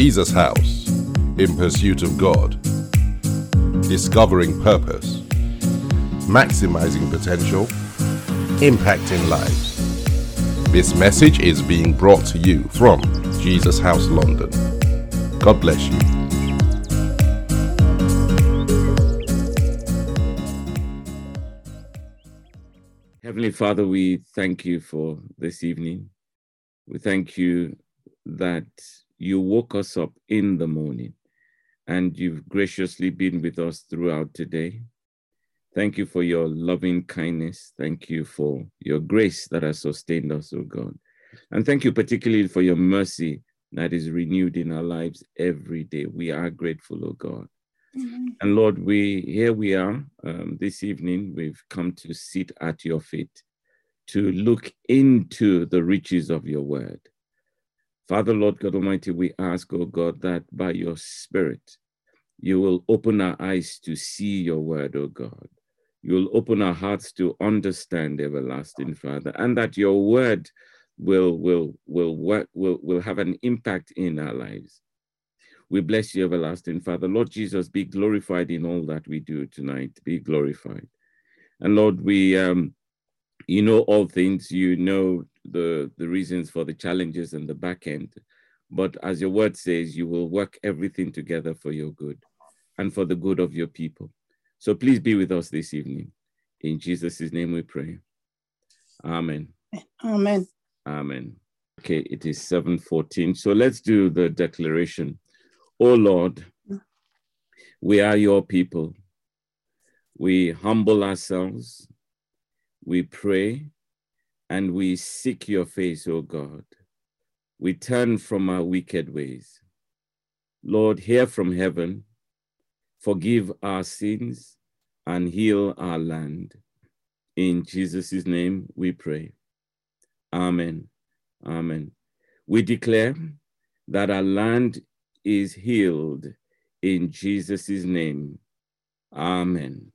Jesus House in pursuit of God, discovering purpose, maximizing potential, impacting lives. This message is being brought to you from Jesus House London. God bless you. Heavenly Father, we thank you for this evening. We thank you that you woke us up in the morning and you've graciously been with us throughout today. Thank you for your loving kindness. Thank you for your grace that has sustained us, O oh God. And thank you particularly for your mercy that is renewed in our lives every day. We are grateful, O oh God. Mm-hmm. And Lord, we here we are um, this evening. We've come to sit at your feet to look into the riches of your word. Father, Lord God Almighty, we ask, oh God, that by your Spirit, you will open our eyes to see your word, oh God. You will open our hearts to understand, everlasting Father, and that your word will, will, will, work, will, will have an impact in our lives. We bless you, everlasting Father. Lord Jesus, be glorified in all that we do tonight. Be glorified. And Lord, we um, you know all things, you know the, the reasons for the challenges and the back end. But as your word says, you will work everything together for your good and for the good of your people. So please be with us this evening. In Jesus' name we pray. Amen. Amen. Amen. Okay, it is 7:14. So let's do the declaration. Oh Lord, we are your people. We humble ourselves we pray and we seek your face, O God. We turn from our wicked ways. Lord, hear from heaven, forgive our sins, and heal our land. In Jesus' name we pray. Amen. Amen. We declare that our land is healed in Jesus' name. Amen.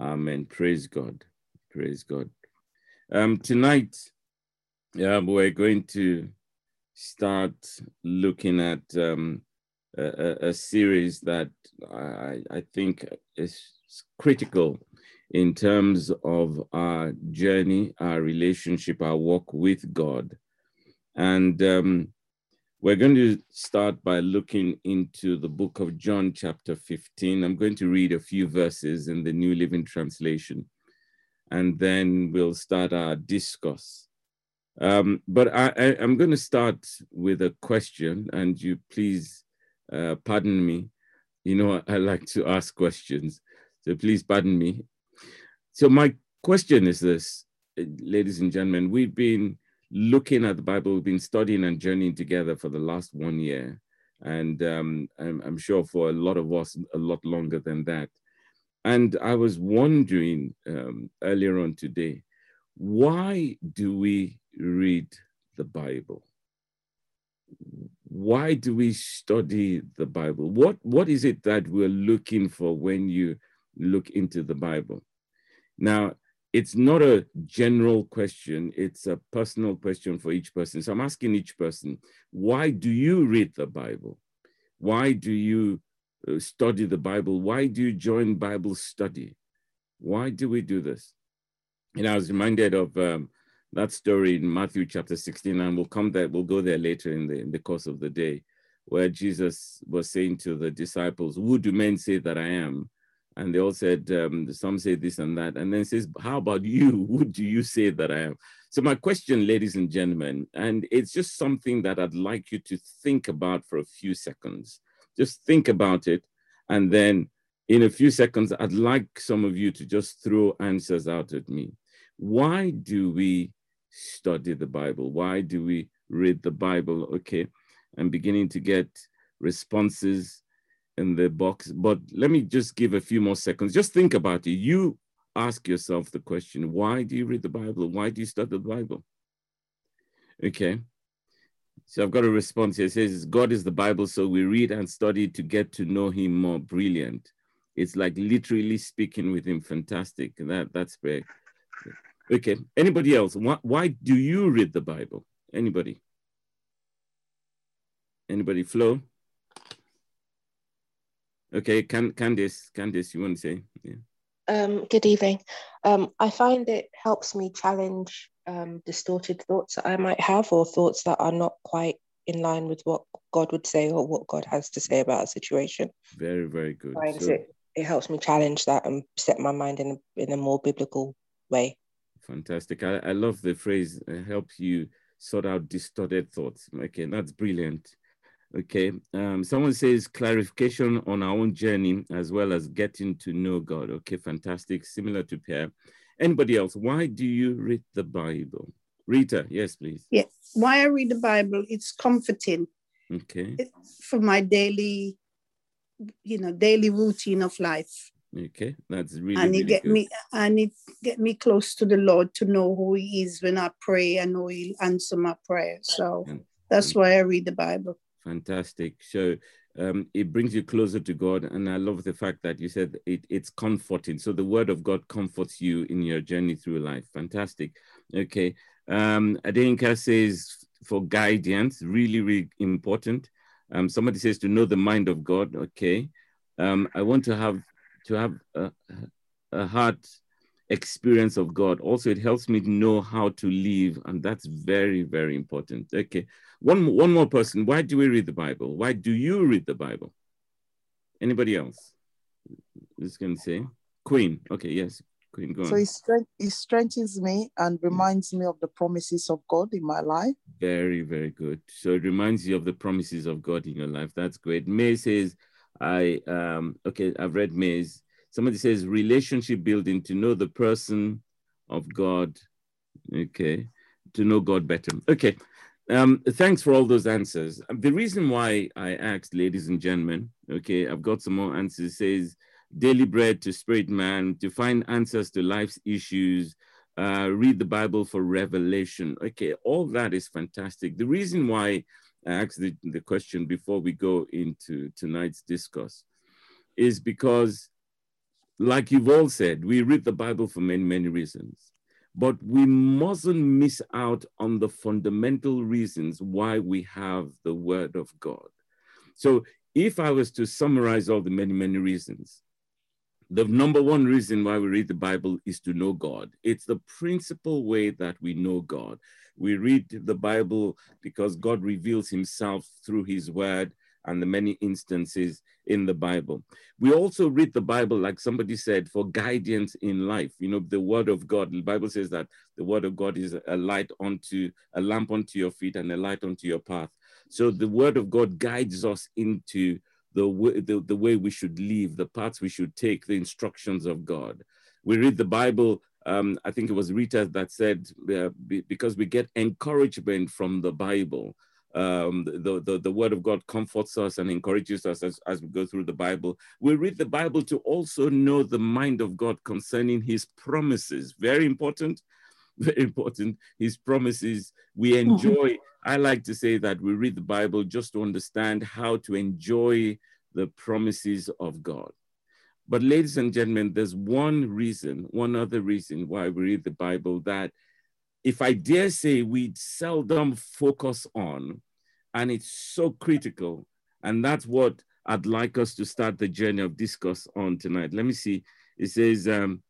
Amen. Praise God. Praise God. Um, tonight, yeah, we're going to start looking at um, a, a, series that I, I think is critical in terms of our journey, our relationship, our walk with God. And um, we're going to start by looking into the book of John, chapter 15. I'm going to read a few verses in the New Living Translation and then we'll start our discourse. Um, but I, am going to start with a question, and you please uh, pardon me. You know, I like to ask questions, so please pardon me. So, my question is this, ladies and gentlemen, we've been looking at the Bible, we've been studying and journeying together for the last one year, and um, I'm, I'm sure for a lot of us, a lot longer than that. And I was wondering um, earlier on today, why do we read the Bible? Why do we study the Bible? What, what is it that we're looking for when you look into the Bible? Now, it's not a general question, it's a personal question for each person. So I'm asking each person, why do you read the Bible? Why do you study the Bible. Why do you join Bible study? Why do we do this? And I was reminded of um, that story in Matthew chapter 16, and we'll come there, we'll go there later in the, in the course of the day, where Jesus was saying to the disciples, Who do men say that I am? And they all said, um, Some say this and that. And then says, How about you? Who do you say that I am? So, my question, ladies and gentlemen, and it's just something that I'd like you to think about for a few seconds just think about it. And then in a few seconds, I'd like some of you to just throw answers out at me. Why do we study the Bible? Why do we read the Bible? Okay, I'm beginning to get responses in the box, but let me just give a few more seconds. Just think about it. You ask yourself the question why do you read the Bible? Why do you study the Bible? Okay, so I've got a response here. It says, God is the Bible, so we read and study to get to know him more. Brilliant. It's like literally speaking with him. Fantastic. That, that's great. Okay. Anybody else? Why, why do you read the Bible? Anybody? Anybody? Flo? Okay, Can Candice, Candice, you want to say? Yeah. Um, good evening. Um, I find it helps me challenge um, distorted thoughts that I might have or thoughts that are not quite in line with what God would say or what God has to say about a situation. Very, very good. So, it, it helps me challenge that and set my mind in a, in a more biblical way. Fantastic. I, I love the phrase uh, help you sort out distorted thoughts. Okay, that's brilliant. Okay. Um, someone says clarification on our own journey as well as getting to know God. Okay, fantastic. Similar to Pierre. Anybody else? Why do you read the Bible? Rita, yes, please. Yes. Why I read the Bible, it's comforting. Okay. for my daily, you know, daily routine of life. Okay, that's really and it really get good. me and it get me close to the Lord to know who He is when I pray. I know He'll answer my prayer. So that's why I read the Bible. Fantastic. So um, it brings you closer to God. And I love the fact that you said it, it's comforting. So the word of God comforts you in your journey through life. Fantastic. Okay. Um, Adenka says for guidance, really, really important. Um, somebody says to know the mind of God. Okay. Um, I want to have to have a, a heart experience of God. Also, it helps me to know how to live, and that's very, very important. Okay, one one more person. Why do we read the Bible? Why do you read the Bible? Anybody else? This can say Queen. Okay, yes, Queen. Go so on. it, strength, it strengthens me and reminds me of the promises of God in my life. Very, very good. So it reminds you of the promises of God in your life. That's great. May says, I um okay, I've read May's. Somebody says relationship building to know the person of God. Okay, to know God better. Okay. Um, thanks for all those answers. The reason why I asked, ladies and gentlemen, okay, I've got some more answers. It says daily bread to spirit man, to find answers to life's issues, uh, read the Bible for revelation. Okay, all that is fantastic. The reason why I asked the, the question before we go into tonight's discourse is because, like you've all said, we read the Bible for many, many reasons. But we mustn't miss out on the fundamental reasons why we have the Word of God. So, if I was to summarize all the many, many reasons, the number one reason why we read the Bible is to know God. It's the principal way that we know God. We read the Bible because God reveals himself through his word and the many instances in the Bible. We also read the Bible, like somebody said, for guidance in life. You know, the word of God, the Bible says that the word of God is a light unto a lamp unto your feet and a light unto your path. So the word of God guides us into the way, the, the way we should live, the paths we should take, the instructions of God. We read the Bible. Um, I think it was Rita that said, uh, be, because we get encouragement from the Bible. Um, the, the, the word of God comforts us and encourages us as, as we go through the Bible. We read the Bible to also know the mind of God concerning his promises. Very important very important. His promises we enjoy. I like to say that we read the Bible just to understand how to enjoy the promises of God. But, ladies and gentlemen, there's one reason, one other reason why we read the Bible that, if I dare say, we seldom focus on, and it's so critical. And that's what I'd like us to start the journey of discourse on tonight. Let me see. It says, um,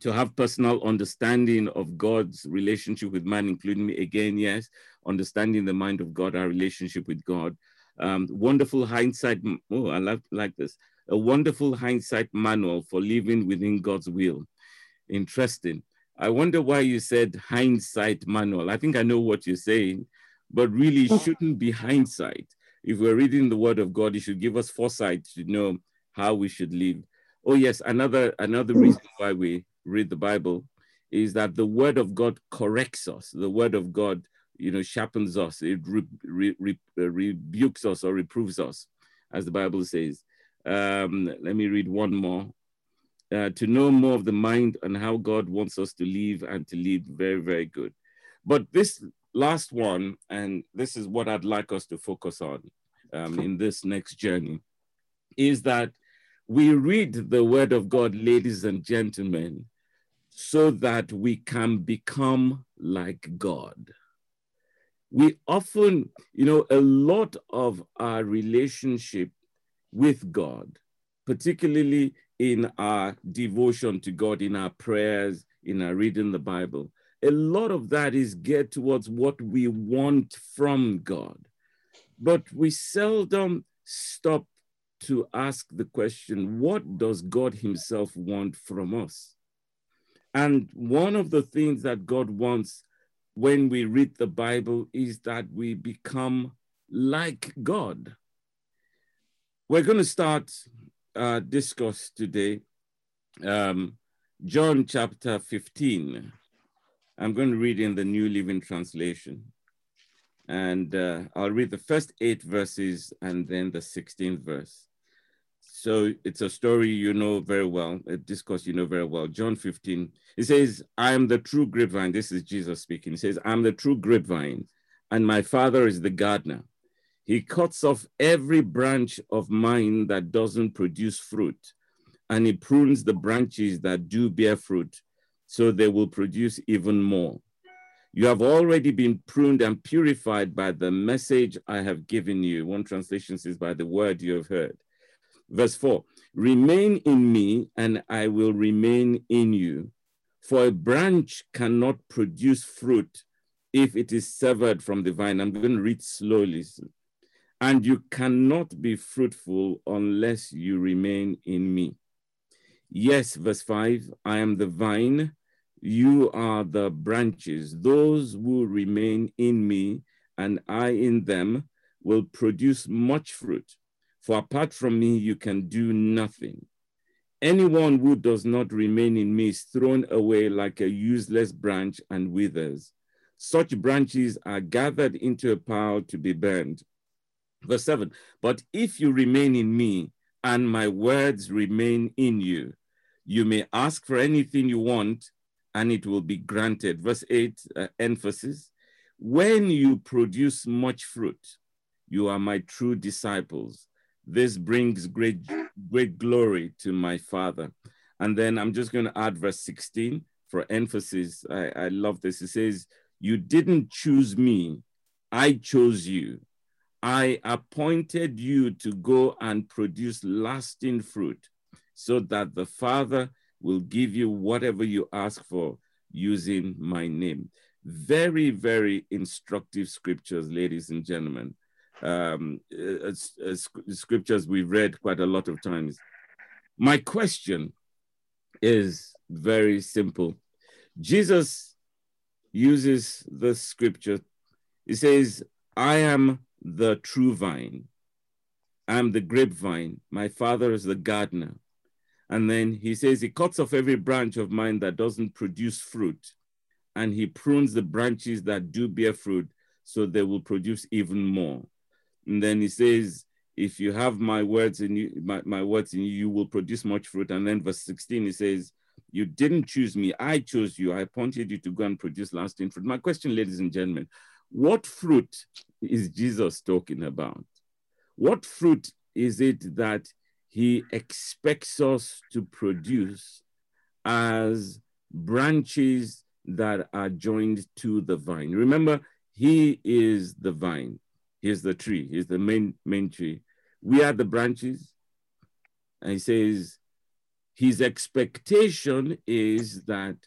to have personal understanding of God's relationship with man, including me. Again, yes, understanding the mind of God, our relationship with God. Um, wonderful hindsight. Oh, I love, like this. A wonderful hindsight manual for living within God's will. Interesting. I wonder why you said hindsight manual. I think I know what you're saying, but really shouldn't be hindsight. If we're reading the word of God, it should give us foresight to know how we should live. Oh, yes, another another reason why we read the Bible is that the word of God corrects us. The word of God, you know, sharpens us. It re, re, re, rebukes us or reproves us, as the Bible says. Um, let me read one more. Uh, to know more of the mind and how God wants us to live and to live very, very good. But this last one, and this is what I'd like us to focus on um, in this next journey, is that we read the word of God, ladies and gentlemen, so that we can become like God. we often, you know, a lot of our relationship with God, particularly in our devotion to God, in our prayers, in our reading the Bible, a lot of that is geared towards what we want from God. But we seldom stop to ask the question what does God Himself want from us? And one of the things that God wants when we read the Bible is that we become like God. We're going to start our discourse today, um, John chapter 15. I'm going to read in the New Living Translation. And uh, I'll read the first eight verses and then the 16th verse. So it's a story you know very well, a discourse you know very well. John 15, he says, I am the true grapevine. This is Jesus speaking. He says, I'm the true grapevine, and my father is the gardener. He cuts off every branch of mine that doesn't produce fruit, and he prunes the branches that do bear fruit, so they will produce even more. You have already been pruned and purified by the message I have given you. One translation says, by the word you have heard. Verse 4 Remain in me, and I will remain in you. For a branch cannot produce fruit if it is severed from the vine. I'm going to read slowly. And you cannot be fruitful unless you remain in me. Yes, verse 5 I am the vine, you are the branches. Those who remain in me and I in them will produce much fruit. For apart from me, you can do nothing. Anyone who does not remain in me is thrown away like a useless branch and withers. Such branches are gathered into a pile to be burned. Verse 7 But if you remain in me and my words remain in you, you may ask for anything you want and it will be granted. Verse 8 uh, emphasis When you produce much fruit, you are my true disciples this brings great, great glory to my Father. And then I'm just going to add verse 16 for emphasis. I, I love this. It says, You didn't choose me, I chose you. I appointed you to go and produce lasting fruit so that the Father will give you whatever you ask for using my name. Very, very instructive scriptures, ladies and gentlemen um, scriptures we've read quite a lot of times. My question is very simple. Jesus uses the scripture. He says, I am the true vine. I am the grapevine. My father is the gardener. And then he says, He cuts off every branch of mine that doesn't produce fruit, and he prunes the branches that do bear fruit so they will produce even more. And then he says, if you have my words in you, my, my words in you, you will produce much fruit. And then verse 16, he says, you didn't choose me, I chose you. I appointed you to go and produce lasting fruit. My question, ladies and gentlemen, what fruit is Jesus talking about? What fruit is it that he expects us to produce as branches that are joined to the vine? Remember, he is the vine. Here's the tree. Here's the main main tree. We are the branches. And he says, his expectation is that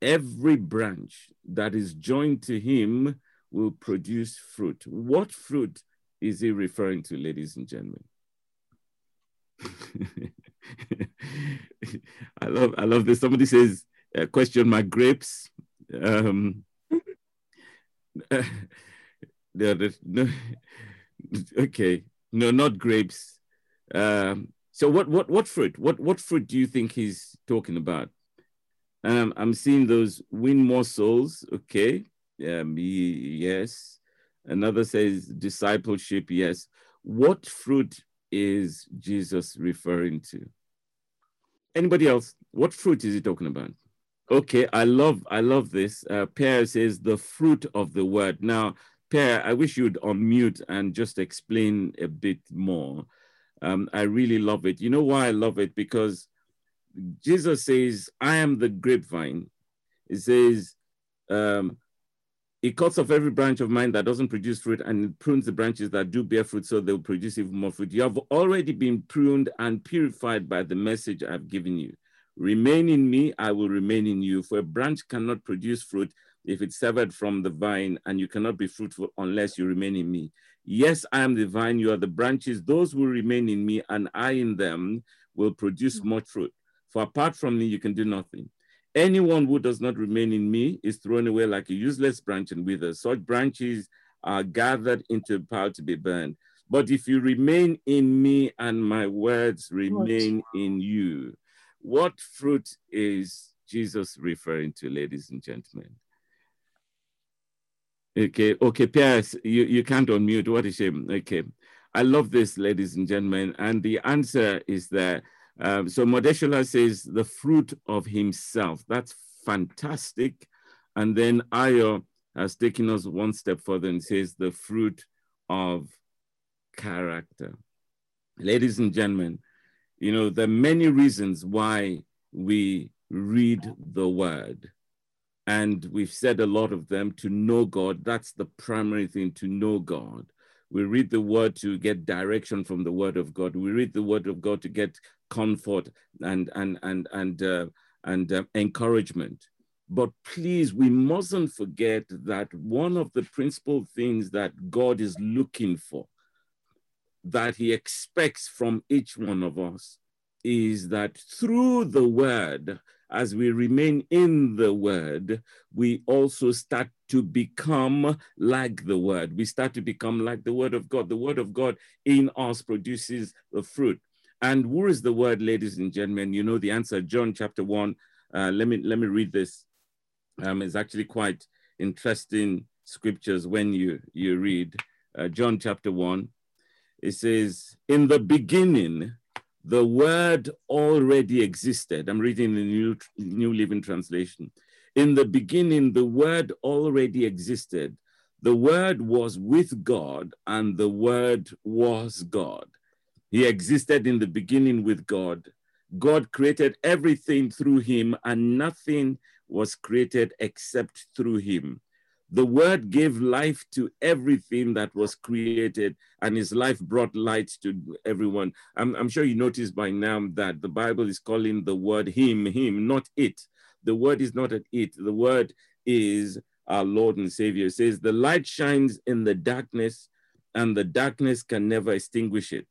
every branch that is joined to him will produce fruit. What fruit is he referring to, ladies and gentlemen? I love I love this. Somebody says, uh, question my grapes. Um, the, no, okay, no, not grapes. Um, so what, what, what fruit? What, what fruit do you think he's talking about? Um, I'm seeing those win more souls. Okay, um, yes. Another says discipleship. Yes. What fruit is Jesus referring to? Anybody else? What fruit is he talking about? Okay, I love I love this. Uh, says the fruit of the word. Now, Per, I wish you'd unmute and just explain a bit more. Um, I really love it. You know why I love it? Because Jesus says, I am the grapevine. He says, um, it cuts off every branch of mine that doesn't produce fruit and it prunes the branches that do bear fruit so they'll produce even more fruit. You have already been pruned and purified by the message I've given you. Remain in me, I will remain in you. For a branch cannot produce fruit if it's severed from the vine, and you cannot be fruitful unless you remain in me. Yes, I am the vine, you are the branches. Those who remain in me and I in them will produce mm. much fruit. For apart from me, you can do nothing. Anyone who does not remain in me is thrown away like a useless branch and withers. Such branches are gathered into a pile to be burned. But if you remain in me and my words remain in you, what fruit is Jesus referring to, ladies and gentlemen? Okay, okay, Pierce, you, you can't unmute. What a shame. Okay. I love this, ladies and gentlemen. And the answer is that um, so Modeshola says the fruit of himself. That's fantastic. And then Ayo has taken us one step further and says the fruit of character. Ladies and gentlemen, you know, there are many reasons why we read the word. And we've said a lot of them to know God. That's the primary thing to know God. We read the word to get direction from the word of God. We read the word of God to get comfort and and and and uh, and uh, encouragement. But please, we mustn't forget that one of the principal things that God is looking for, that He expects from each one of us, is that through the Word, as we remain in the Word, we also start to become like the Word. We start to become like the Word of God. The Word of God in us produces the fruit. And who is the word, ladies and gentlemen? You know the answer, John chapter one. Uh, let me let me read this. Um, it's actually quite interesting scriptures when you you read uh, John chapter one. It says, "In the beginning, the word already existed." I'm reading the new New Living Translation. In the beginning, the word already existed. The word was with God, and the word was God. He existed in the beginning with God. God created everything through him, and nothing was created except through him. The word gave life to everything that was created, and his life brought light to everyone. I'm, I'm, sure you noticed by now that the Bible is calling the word him, him, not it. The word is not an it, the word is our Lord and Savior. It says, The light shines in the darkness, and the darkness can never extinguish it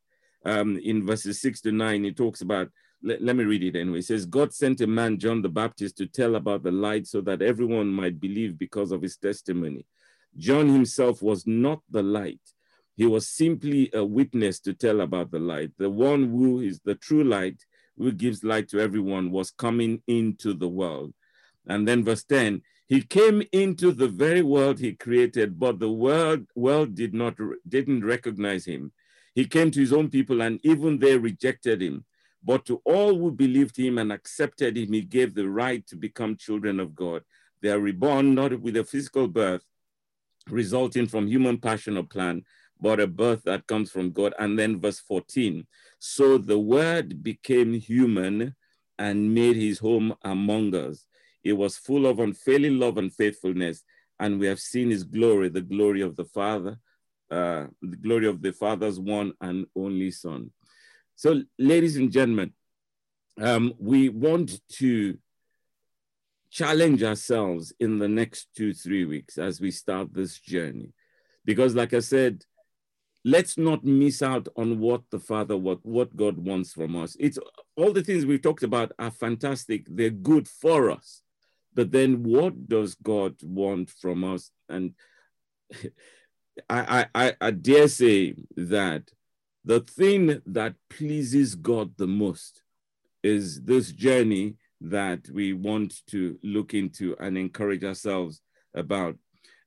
um, in verses six to nine, it talks about, let, let me read it anyway. It says, God sent a man, John the Baptist, to tell about the light so that everyone might believe because of his testimony. John himself was not the light. He was simply a witness to tell about the light. The one who is the true light, who gives light to everyone, was coming into the world. And then verse 10, he came into the very world he created, but the world, world did not didn't recognize him. He came to his own people, and even they rejected him. But to all who believed him and accepted him, he gave the right to become children of God. They are reborn not with a physical birth resulting from human passion or plan, but a birth that comes from God. And then verse 14 So the word became human and made his home among us. It was full of unfailing love and faithfulness, and we have seen his glory, the glory of the Father uh, the glory of the Father's one and only Son. So, ladies and gentlemen, um, we want to challenge ourselves in the next two, three weeks as we start this journey. Because, like I said, let's not miss out on what the Father, what, what God wants from us. It's all the things we've talked about are fantastic, they're good for us. But then what does God want from us? And I, I, I dare say that the thing that pleases God the most is this journey that we want to look into and encourage ourselves about.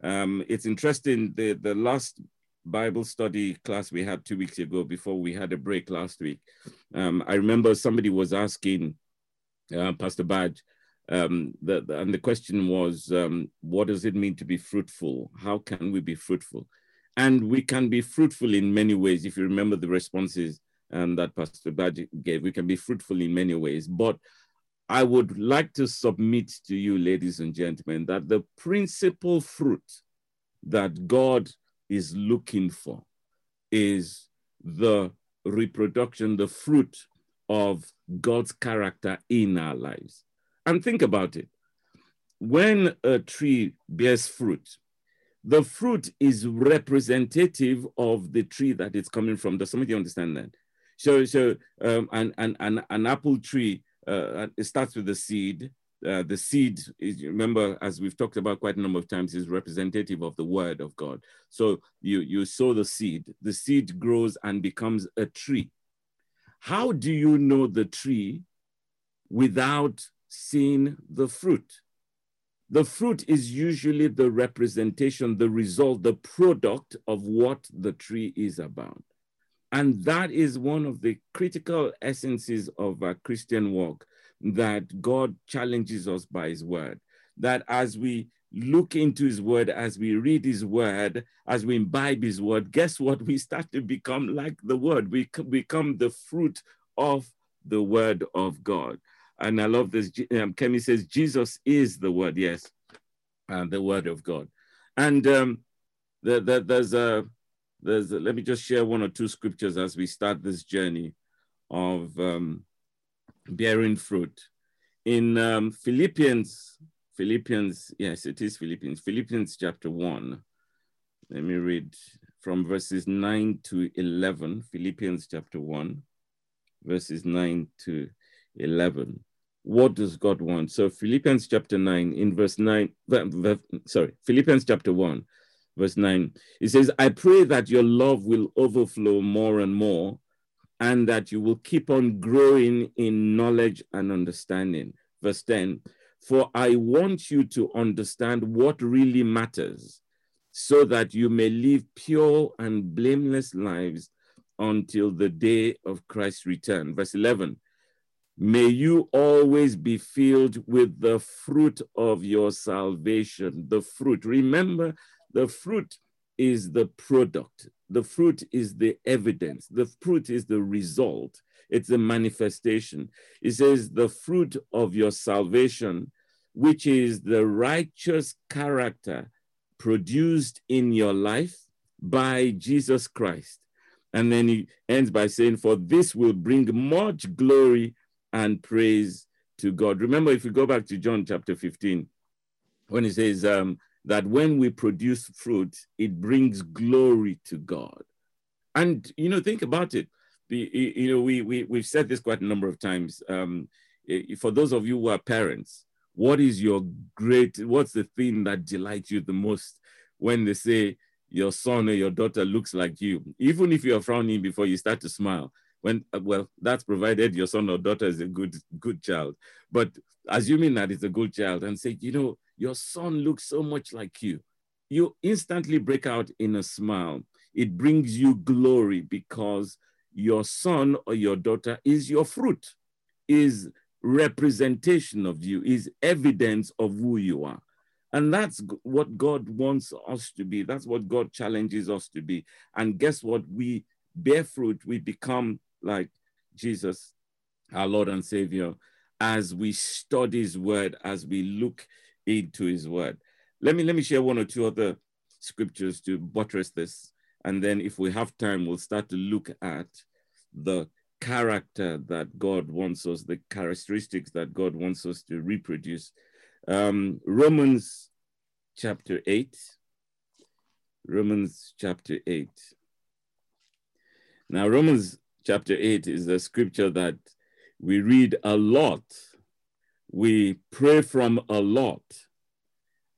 Um, it's interesting, the, the last Bible study class we had two weeks ago before we had a break last week, um, I remember somebody was asking uh, Pastor Badge, um, the, the, and the question was, um, what does it mean to be fruitful? How can we be fruitful? And we can be fruitful in many ways. If you remember the responses um, that Pastor Badge gave, we can be fruitful in many ways. But I would like to submit to you, ladies and gentlemen, that the principal fruit that God is looking for is the reproduction, the fruit of God's character in our lives. And think about it. When a tree bears fruit, the fruit is representative of the tree that it's coming from. Does somebody understand that? So, so um, an, an, an, an apple tree, uh, it starts with the seed. Uh, the seed is, remember, as we've talked about quite a number of times, is representative of the word of God. So you, you sow the seed, the seed grows and becomes a tree. How do you know the tree without seeing the fruit? The fruit is usually the representation, the result, the product of what the tree is about. And that is one of the critical essences of a Christian walk that God challenges us by his word. That as we look into his word, as we read his word, as we imbibe his word, guess what? We start to become like the word. We become the fruit of the word of God. And I love this. Um, Kemi says, Jesus is the word. Yes, and the word of God. And um, the, the, there's a, there's a, let me just share one or two scriptures as we start this journey of um, bearing fruit. In um, Philippians, Philippians, yes, it is Philippians, Philippians chapter 1. Let me read from verses 9 to 11, Philippians chapter 1, verses 9 to 11. What does God want? So Philippians chapter 9 in verse 9, sorry, Philippians chapter 1, verse 9, it says, I pray that your love will overflow more and more and that you will keep on growing in knowledge and understanding. Verse 10, for I want you to understand what really matters so that you may live pure and blameless lives until the day of Christ's return. Verse 11, May you always be filled with the fruit of your salvation. The fruit. Remember, the fruit is the product, the fruit is the evidence, the fruit is the result, it's the manifestation. It says, the fruit of your salvation, which is the righteous character produced in your life by Jesus Christ. And then he ends by saying, For this will bring much glory and praise to God. Remember, if we go back to John chapter 15, when he says um, that when we produce fruit, it brings glory to God. And, you know, think about it. The, you know, we, we, we've said this quite a number of times. Um, for those of you who are parents, what is your great, what's the thing that delights you the most when they say your son or your daughter looks like you? Even if you're frowning before you start to smile, when uh, well that's provided your son or daughter is a good good child. But assuming that it's a good child and say you know your son looks so much like you you instantly break out in a smile. It brings you glory because your son or your daughter is your fruit is representation of you is evidence of who you are. And that's what god wants us to be. That's what god challenges us to be. And guess what? We bear fruit. We become like Jesus, our Lord and Savior, as we study his word, as we look into his word. Let me let me share one or two other scriptures to buttress this. And then if we have time, we'll start to look at the character that God wants us, the characteristics that God wants us to reproduce. Um, Romans chapter 8. Romans chapter 8. Now, Romans chapter 8 is a scripture that we read a lot. We pray from a lot.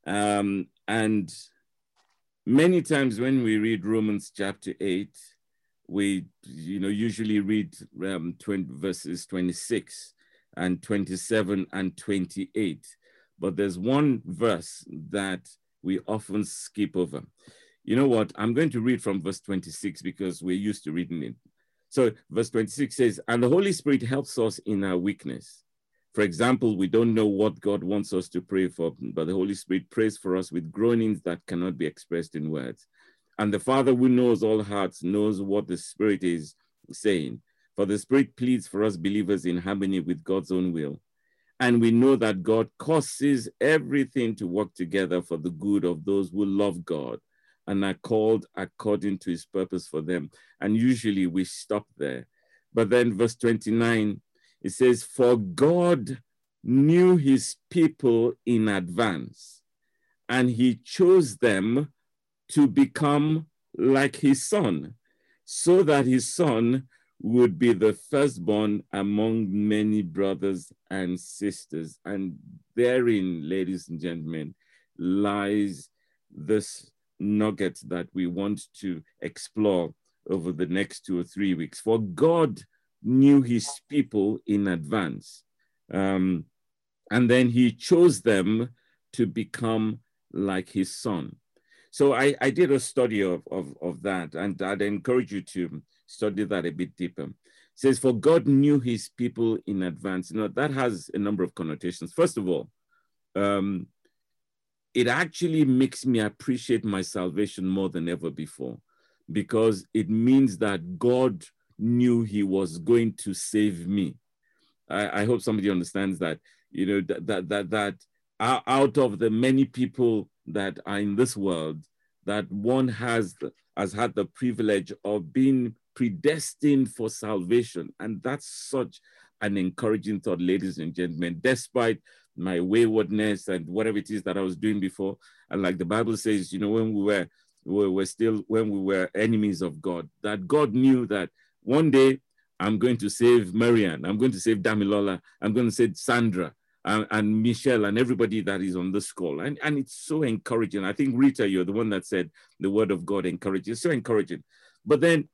Um, and many times when we read Romans chapter 8, we you know usually read um, 20, verses 26 and 27 and 28 but there's one verse that we often skip over you know what i'm going to read from verse 26 because we're used to reading it so verse 26 says, and the Holy Spirit helps us in our weakness. For example, we don't know what God wants us to pray for, but the Holy Spirit prays for us with groanings that cannot be expressed in words. And the Father who knows all hearts knows what the Spirit is saying. For the Spirit pleads for us believers in harmony with God's own will. And we know that God causes everything to work together for the good of those who love God and are called according to his purpose for them. And usually we stop there. But then verse 29, it says, For God knew his people in advance, and he chose them to become like his son, so that his son would be the firstborn among many brothers and sisters. And therein, ladies and gentlemen, lies this nugget that we want to explore over the next two or three weeks. For God knew his people in advance. Um, and then he chose them to become like his son. So I, I did a study of, of, of that, and I'd encourage you to study that a bit deeper. It says, For God knew his people in advance. Know, that has a number of connotations. First of all, um, it actually makes me appreciate my salvation more than ever before because it means that God knew he was going to save me. I, I hope somebody understands that, you know, that, that, that, that out of the many people that are in this world, that one has, has had the privilege of being predestined for salvation. And that's such an encouraging thought, ladies and gentlemen, despite my waywardness and whatever it is that I was doing before. And like the Bible says, you know, when we were we were still when we were enemies of God, that God knew that one day I'm going to save Marianne, I'm going to save Damilola, I'm going to save Sandra and, and Michelle and everybody that is on this call. And, and it's so encouraging. I think Rita, you're the one that said the word of God encourages. So encouraging. But then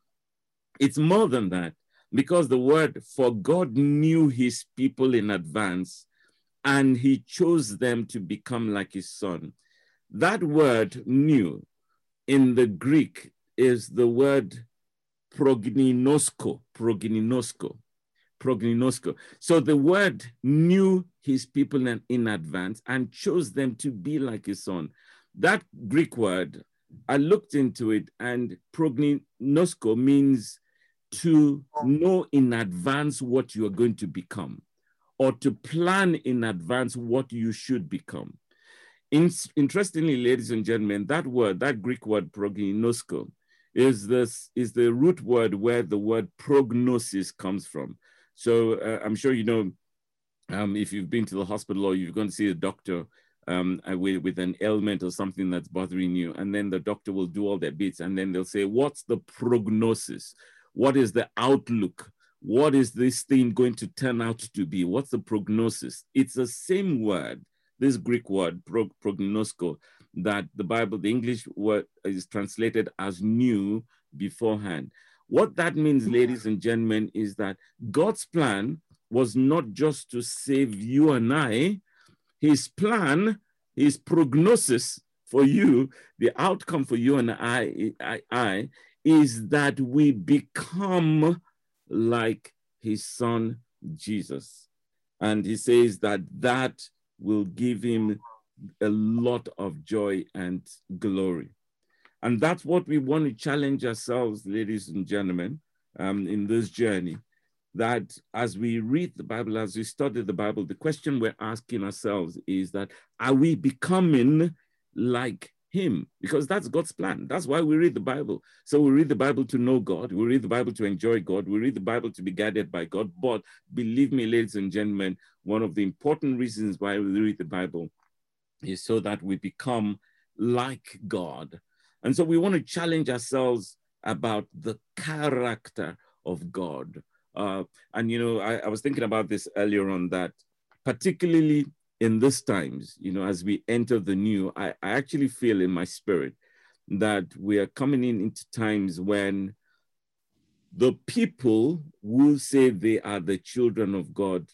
it's more than that because the word for God knew his people in advance and he chose them to become like his son. That word knew in the Greek is the word prognosko, prognosko, prognosko. So the word knew his people in, in advance and chose them to be like his son. That Greek word, I looked into it, and prognosko means to know in advance what you are going to become or to plan in advance what you should become. In, interestingly, ladies and gentlemen, that word, that Greek word prognosko, is this is the root word where the word prognosis comes from. So uh, I'm sure you know um, if you've been to the hospital or you've gone to see a doctor um, uh, with, with an ailment or something that's bothering you, and then the doctor will do all their bits, and then they'll say, "What's the prognosis? What is the outlook? What is this thing going to turn out to be? What's the prognosis? It's the same word, this Greek word, prog- prognosko, that the Bible, the English word is translated as knew beforehand. What that means, ladies and gentlemen, is that God's plan was not just to save you and I, his plan, his prognosis for you, the outcome for you and I, I, I is that we become like his son Jesus. And he says that that will give him a lot of joy and glory. And that's what we want to challenge ourselves, ladies and gentlemen, um, in this journey. That as we read the Bible, as we study the Bible, the question we're asking ourselves is that are we becoming like him because that's God's plan. That's why we read the Bible. So we read the Bible to know God, we read the Bible to enjoy God, we read the Bible to be guided by God. But believe me, ladies and gentlemen, one of the important reasons why we read the Bible is so that we become like God. And so we want to challenge ourselves about the character of God. Uh, and, you know, I, I was thinking about this earlier on that, particularly in these times, you know, as we enter the new, I, I actually feel in my spirit that we are coming in into times when the people who say they are the children of God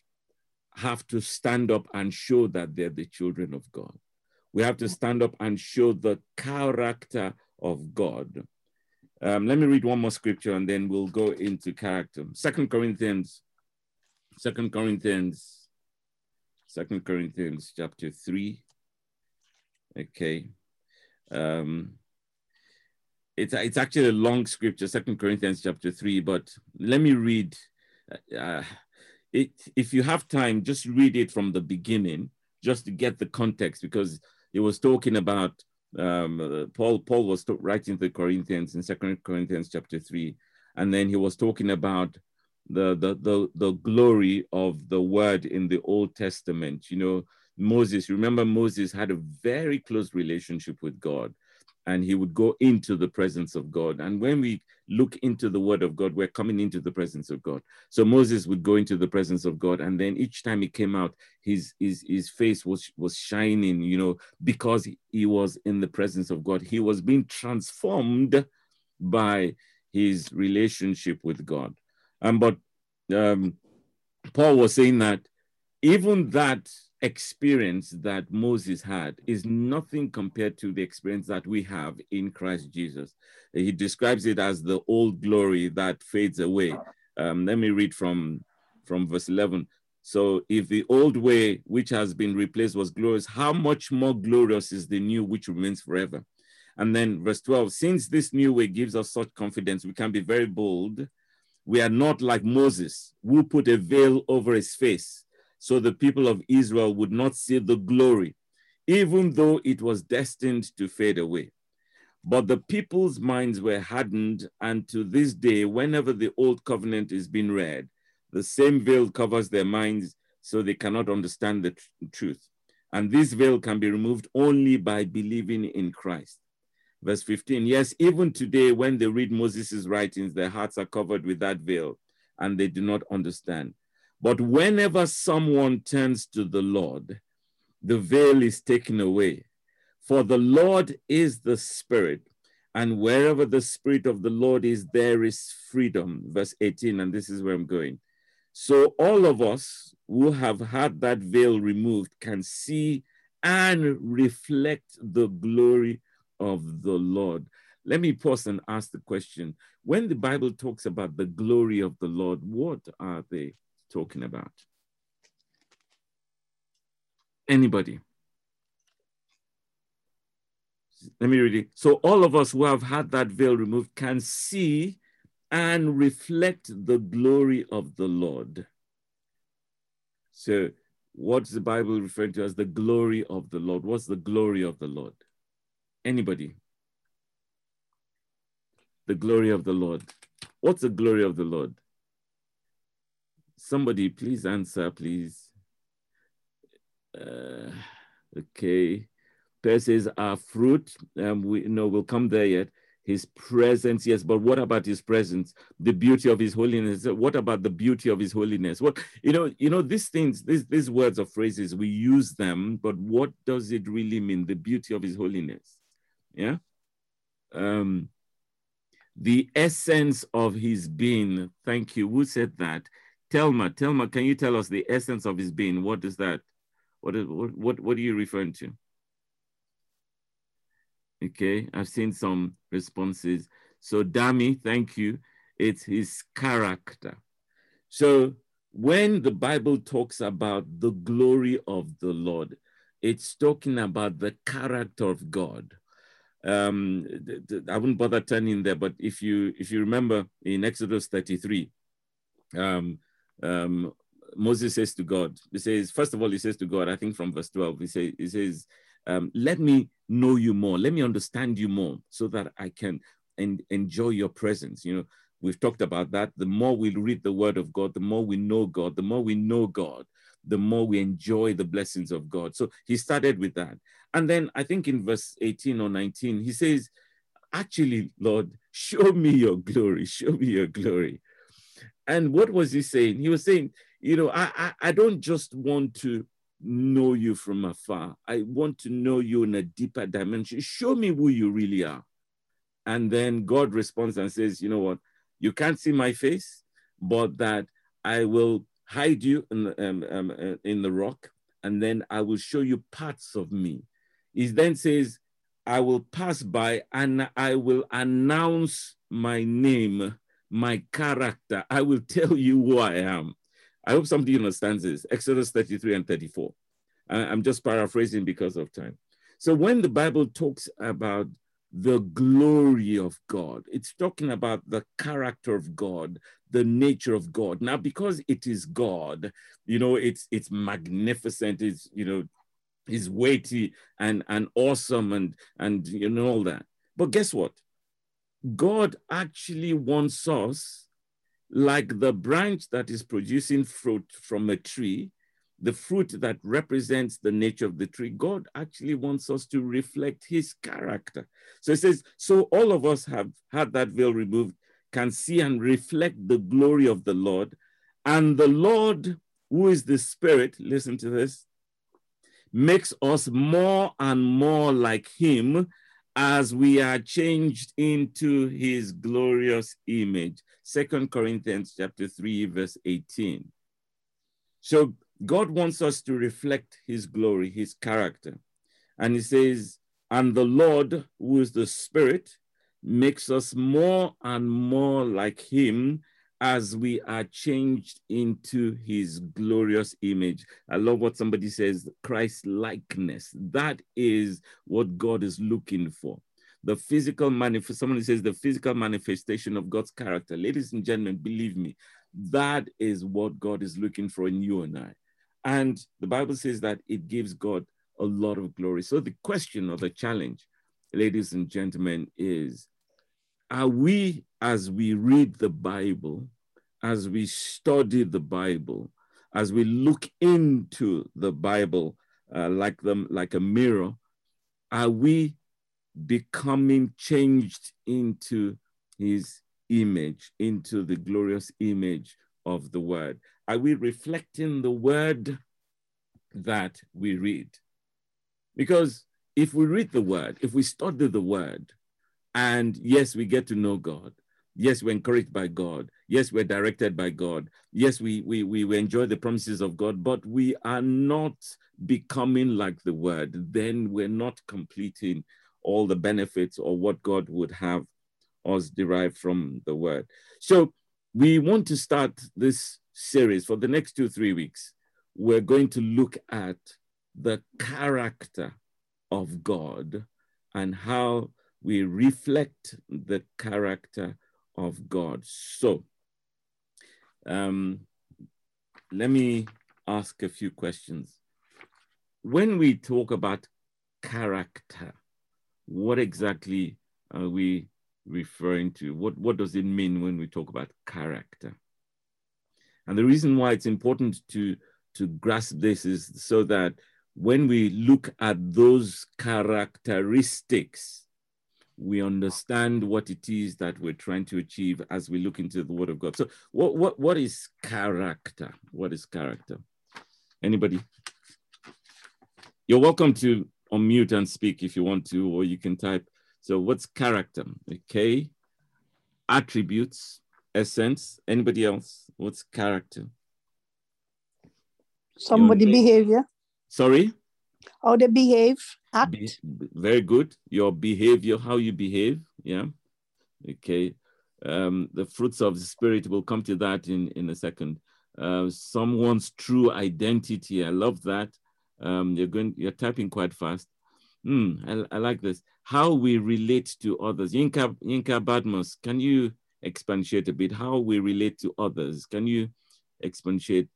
have to stand up and show that they're the children of God. We have to stand up and show the character of God. Um, let me read one more scripture and then we'll go into character. Second Corinthians, Second Corinthians Second Corinthians chapter 3. Okay. Um, it's, it's actually a long scripture, Second Corinthians chapter 3, but let me read. Uh, it, if you have time, just read it from the beginning, just to get the context, because it was talking about um, uh, Paul Paul was writing to the Corinthians in Second Corinthians chapter three, and then he was talking about the, the the the glory of the word in the Old Testament. You know, Moses. Remember, Moses had a very close relationship with God, and he would go into the presence of God. And when we look into the word of God, we're coming into the presence of God. So Moses would go into the presence of God, and then each time he came out, his his his face was was shining, you know, because he was in the presence of God. He was being transformed by his relationship with God. Um, but um, Paul was saying that even that experience that Moses had is nothing compared to the experience that we have in Christ Jesus. He describes it as the old glory that fades away. Um, let me read from, from verse 11. So, if the old way which has been replaced was glorious, how much more glorious is the new which remains forever? And then verse 12, since this new way gives us such confidence, we can be very bold. We are not like Moses, who put a veil over his face so the people of Israel would not see the glory, even though it was destined to fade away. But the people's minds were hardened, and to this day, whenever the old covenant is being read, the same veil covers their minds so they cannot understand the tr truth. And this veil can be removed only by believing in Christ. Verse 15 Yes, even today, when they read Moses' writings, their hearts are covered with that veil and they do not understand. But whenever someone turns to the Lord, the veil is taken away. For the Lord is the Spirit, and wherever the Spirit of the Lord is, there is freedom. Verse 18, and this is where I'm going. So all of us who have had that veil removed can see and reflect the glory of the Lord. Let me pause and ask the question when the Bible talks about the glory of the Lord, what are they talking about? Anybody? Let me read it. So all of us who have had that veil removed can see and reflect the glory of the Lord. So what's the Bible referring to as the glory of the Lord? What's the glory of the Lord? Anybody? The glory of the Lord. What's the glory of the Lord? Somebody please answer, please. Uh, okay. Per says our fruit. Um, we know we'll come there yet. His presence, yes, but what about his presence? The beauty of his holiness. What about the beauty of his holiness? What you know, you know, these things, these these words or phrases, we use them, but what does it really mean? The beauty of his holiness. Yeah. Um the essence of his being. Thank you. Who said that? Telma, Telma, can you tell us the essence of his being? What is that? What, is, what, what, what are you referring to? Okay, I've seen some responses. So Dami, thank you. It's his character. So when the Bible talks about the glory of the Lord, it's talking about the character of God. Um, I wouldn't bother turning there, but if you if you remember in Exodus 33, um, um, Moses says to God, he says, first of all, he says to God, I think from verse 12, he, say, he says, um, let me know you more, let me understand you more so that I can en- enjoy your presence. You know, we've talked about that. The more we read the word of God, the more we know God, the more we know God, the more we enjoy the blessings of God. So he started with that. And then I think in verse 18 or 19, he says, actually, Lord, show me your glory, show me your glory. And what was he saying? He was saying, you know, I, I, I don't just want to know you from afar. I want to know you in a deeper dimension. Show me who you really are. And then God responds and says, you know what? You can't see my face, but that I will hide you in the, um, um, uh, in the rock, and then I will show you parts of me. He then says, I will pass by and I will announce my name my character. I will tell you who I am. I hope somebody understands this. Exodus 33 and 34. I'm just paraphrasing because of time. So when the Bible talks about the glory of God, it's talking about the character of God, the nature of God. Now, because it is God, you know, it's it's magnificent. It's you know, is weighty and, and awesome and, and you know all that. But guess what? God actually wants us like the branch that is producing fruit from a tree, the fruit that represents the nature of the tree, God actually wants us to reflect his character. So it says, so all of us have had that veil removed, can see and reflect the glory of the Lord. And the Lord, who is the Spirit, listen to this, makes us more and more like him as we are changed into his glorious image. Second Corinthians chapter 3, verse 18. So God wants us to reflect his glory, his character. And he says, and the Lord, who is the Spirit, makes us more and more like him as we are changed into his glorious image. I love what somebody says Christ likeness. That is what God is looking for. The physical manifest, someone says the physical manifestation of God's character. Ladies and gentlemen, believe me, that is what God is looking for in you and I. And the Bible says that it gives God a lot of glory. So the question or the challenge, ladies and gentlemen, is are we, as we read the Bible, as we study the Bible, as we look into the Bible uh, like them, like a mirror, are we becoming changed into His image, into the glorious image of the Word? Are we reflecting the Word that we read? Because if we read the Word, if we study the Word, and yes, we get to know God. Yes, we're encouraged by God. Yes, we're directed by God. Yes, we, we, we enjoy the promises of God, but we are not becoming like the word. Then we're not completing all the benefits or what God would have us derive from the word. So we want to start this series for the next two, three weeks. We're going to look at the character of God and how we reflect the character of God. So, um, let me ask a few questions. When we talk about character, what exactly are we referring to? What, what does it mean when we talk about character? And the reason why it's important to, to grasp this is so that when we look at those characteristics, we understand what it is that we're trying to achieve as we look into the word of God. So what, what, what is character? What is character? Anybody? You're welcome to unmute and speak if you want to, or you can type. So what's character? Okay. Attributes, essence. Anybody else? What's character? Somebody behavior. Sorry? How they behave, act. Be, very good. Your behavior, how you behave. Yeah. Okay. Um, the fruits of the spirit we'll come to that in, in a second. Uh, someone's true identity. I love that. Um, you're going, you're typing quite fast. Mm, I, I like this. How we relate to others. Yinka, Yinka Badmos, can you expatiate a bit? How we relate to others? Can you expatiate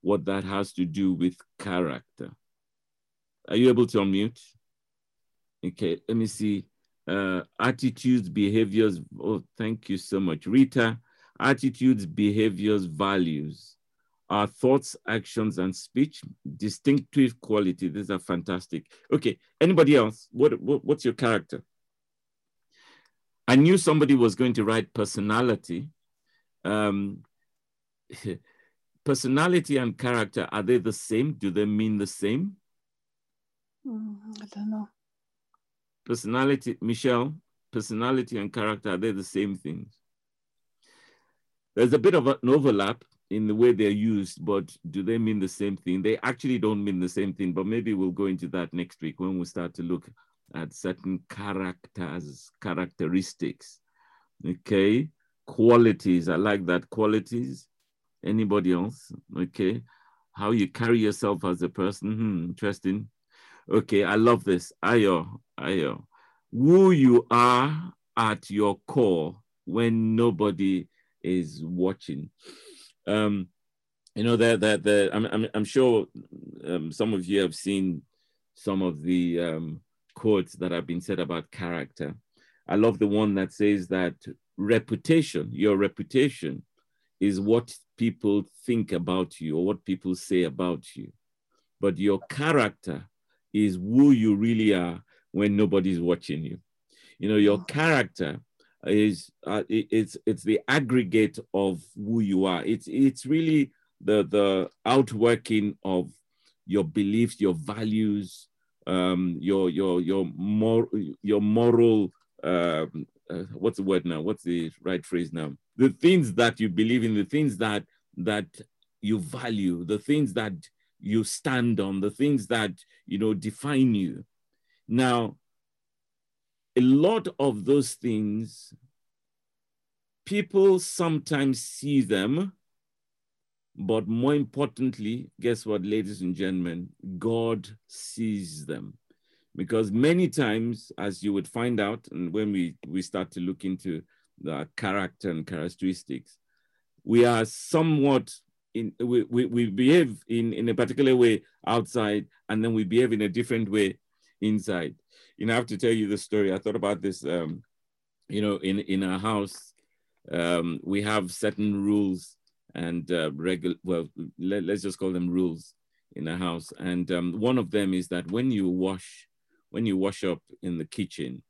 what that has to do with character? Are you able to unmute? Okay, let me see. Uh, attitudes, behaviors. Oh, thank you so much. Rita, attitudes, behaviors, values. Our thoughts, actions, and speech, distinctive quality. These are fantastic. Okay, anybody else? What, what What's your character? I knew somebody was going to write personality. Um, personality and character, are they the same? Do they mean the same? Mm, I don't know. Personality, Michelle, personality and character, are they the same things? There's a bit of an overlap in the way they're used, but do they mean the same thing? They actually don't mean the same thing, but maybe we'll go into that next week when we start to look at certain characters, characteristics. Okay, qualities. I like that. Qualities. Anybody else? Okay, how you carry yourself as a person. Hmm, interesting. Okay, I love this. Ayo, Ayo. Who you are at your core when nobody is watching. Um, you know that that the I'm, I'm I'm sure um, some of you have seen some of the um, quotes that have been said about character. I love the one that says that reputation, your reputation, is what people think about you or what people say about you. But your character is who you really are when nobody's watching you. You know, your character is uh, it, it's it's the aggregate of who you are. It's it's really the the outworking of your beliefs, your values, um, your your your more your moral um, uh, what's the word now? What's the right phrase now? The things that you believe in, the things that that you value, the things that you stand on, the things that you know define you. Now, a lot of those things, people sometimes see them, but more importantly, guess what, ladies and gentlemen? God sees them. Because many times, as you would find out, and when we, we start to look into the character and characteristics, we are somewhat in we, we, we behave in, in a particular way outside, and then we behave in a different way inside. You know, I have to tell you the story. I thought about this. Um, you know, in in our house, um, we have certain rules and uh, regular. Well, let, us just call them rules in a house. And um, one of them is that when you wash, when you wash up in the kitchen,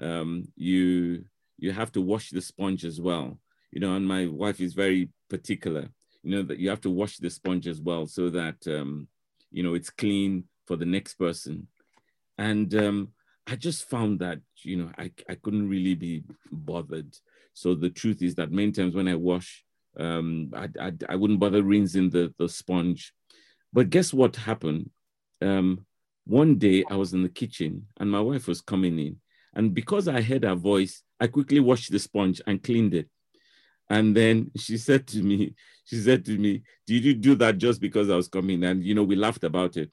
um, you you have to wash the sponge as well. You know, and my wife is very particular. You know that you have to wash the sponge as well so that um, you know it's clean for the next person and um, I just found that, you know, I, I couldn't really be bothered. So the truth is that many times when I wash, um, I, I, I wouldn't bother rinsing the, the sponge. But guess what happened? Um, one day I was in the kitchen and my wife was coming in. And because I heard her voice, I quickly washed the sponge and cleaned it. And then she said to me, she said to me, Did you do that just because I was coming? And, you know, we laughed about it.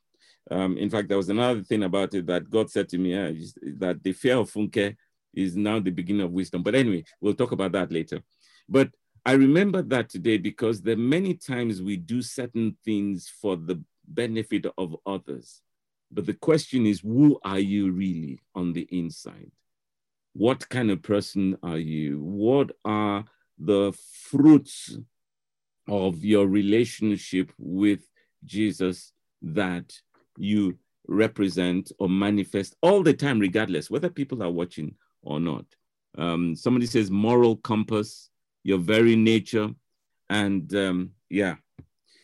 Um, in fact, there was another thing about it that God said to me uh, that the fear of Funke is now the beginning of wisdom. But anyway, we'll talk about that later. But I remember that today because there are many times we do certain things for the benefit of others. But the question is, who are you really on the inside? What kind of person are you? What are the fruits of your relationship with Jesus that you represent or manifest all the time, regardless whether people are watching or not. Um, somebody says moral compass, your very nature, and um, yeah.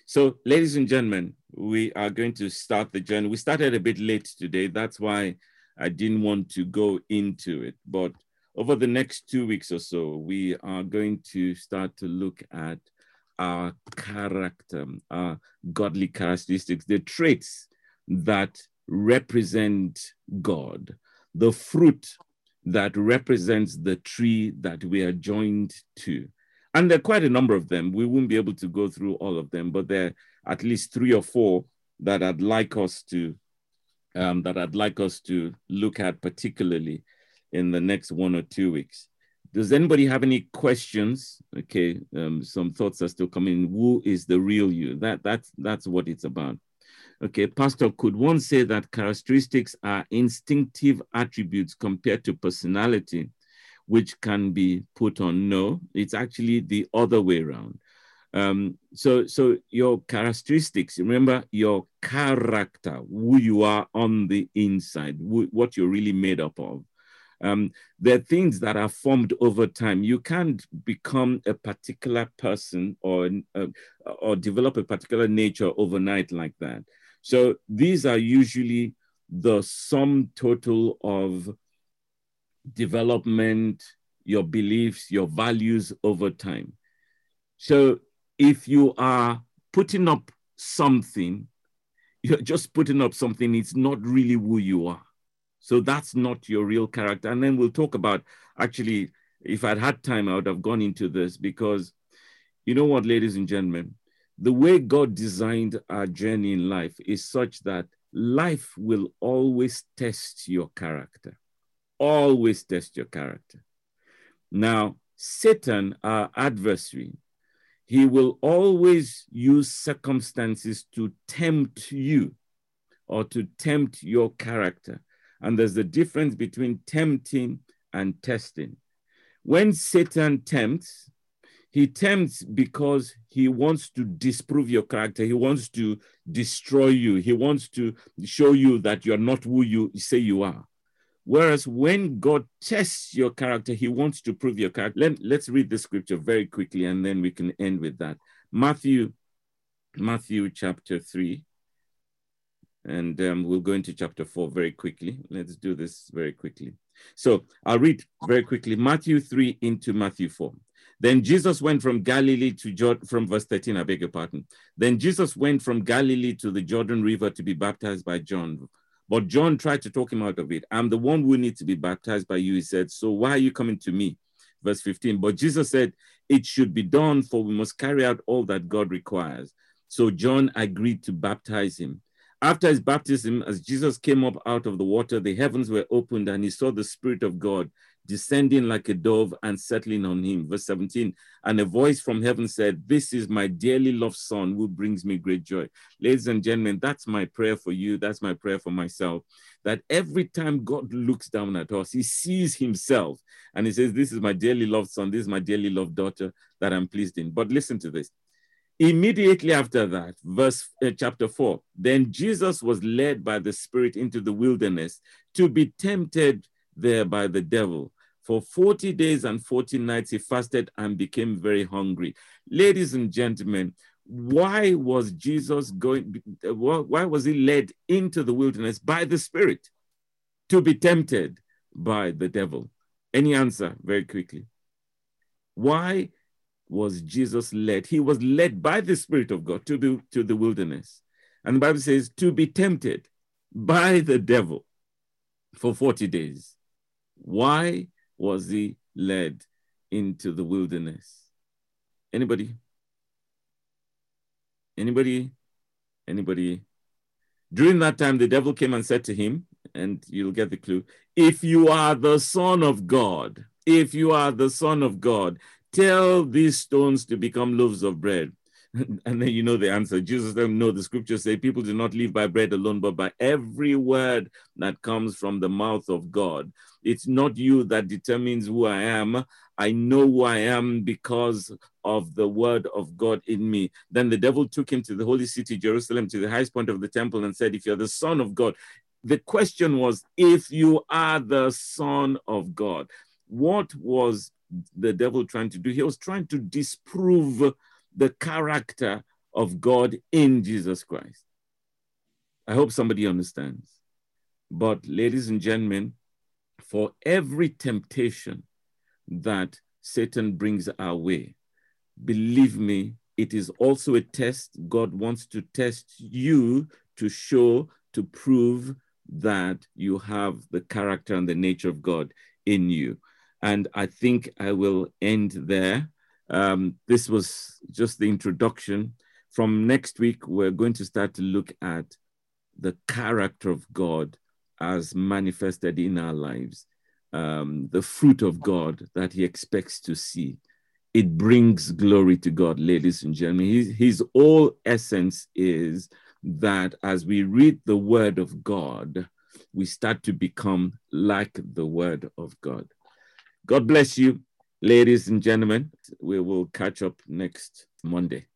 So, ladies and gentlemen, we are going to start the journey. We started a bit late today. That's why I didn't want to go into it. But over the next two weeks or so, we are going to start to look at our character, our godly characteristics, the traits that represent God, the fruit that represents the tree that we are joined to. And there are quite a number of them. We won't be able to go through all of them, but there are at least three or four that I'd like us to um, that I'd like us to look at particularly in the next one or two weeks. Does anybody have any questions? Okay, um, some thoughts are still coming. Who is the real you? That that's that's what it's about. Okay, Pastor, could one say that characteristics are instinctive attributes compared to personality, which can be put on? No, it's actually the other way around. Um, so, so your characteristics, remember your character, who you are on the inside, what you're really made up of. Um, there are things that are formed over time. You can't become a particular person or uh, or develop a particular nature overnight like that. So these are usually the sum total of development, your beliefs, your values over time. So if you are putting up something, you're just putting up something, it's not really who you are. So that's not your real character. And then we'll talk about actually, if I'd had time, I would have gone into this because you know what, ladies and gentlemen, the way God designed our journey in life is such that life will always test your character, always test your character. Now, Satan, our adversary, he will always use circumstances to tempt you or to tempt your character. And there's a difference between tempting and testing. When Satan tempts, he tempts because he wants to disprove your character. He wants to destroy you. He wants to show you that you're not who you say you are. Whereas when God tests your character, he wants to prove your character. Let, let's read the scripture very quickly and then we can end with that. Matthew, Matthew chapter 3. And um, we'll go into chapter 4 very quickly. Let's do this very quickly. So I'll read very quickly Matthew 3 into Matthew 4. Then Jesus went from Galilee to Jordan, from verse 13, I beg your pardon. Then Jesus went from Galilee to the Jordan River to be baptized by John. But John tried to talk him out of it. I'm the one who needs to be baptized by you, he said. So why are you coming to me? Verse 15. But Jesus said, It should be done, for we must carry out all that God requires. So John agreed to baptize him. After his baptism, as Jesus came up out of the water, the heavens were opened and he saw the Spirit of God descending like a dove and settling on him. Verse 17, and a voice from heaven said, This is my dearly loved son who brings me great joy. Ladies and gentlemen, that's my prayer for you. That's my prayer for myself. That every time God looks down at us, he sees himself and he says, This is my dearly loved son. This is my dearly loved daughter that I'm pleased in. But listen to this. Immediately after that, verse uh, chapter 4, then Jesus was led by the Spirit into the wilderness to be tempted there by the devil. For 40 days and 40 nights, he fasted and became very hungry. Ladies and gentlemen, why was Jesus going, why was he led into the wilderness by the Spirit to be tempted by the devil? Any answer very quickly? Why was Jesus led? He was led by the Spirit of God to the, to the wilderness. And the Bible says to be tempted by the devil for 40 days. Why was he led into the wilderness? Anybody? Anybody? Anybody? During that time, the devil came and said to him, and you'll get the clue if you are the Son of God, if you are the Son of God, tell these stones to become loaves of bread. and then you know the answer. Jesus said, No, the scriptures say people do not live by bread alone, but by every word that comes from the mouth of God. It's not you that determines who I am. I know who I am because of the word of God in me. Then the devil took him to the holy city, Jerusalem, to the highest point of the temple, and said, If you're the Son of God, the question was, If you are the Son of God, what was the devil trying to do? He was trying to disprove the character of God in Jesus Christ. I hope somebody understands. But, ladies and gentlemen, for every temptation that Satan brings our way, believe me, it is also a test. God wants to test you to show, to prove that you have the character and the nature of God in you. And I think I will end there. Um, this was just the introduction. From next week, we're going to start to look at the character of God as manifested in our lives, um, the fruit of God that He expects to see. It brings glory to God, ladies and gentlemen. His, his essence is that as we read the Word of God, we start to become like the Word of God. God bless you. Ladies and gentlemen, we will catch up next Monday.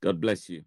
God bless you.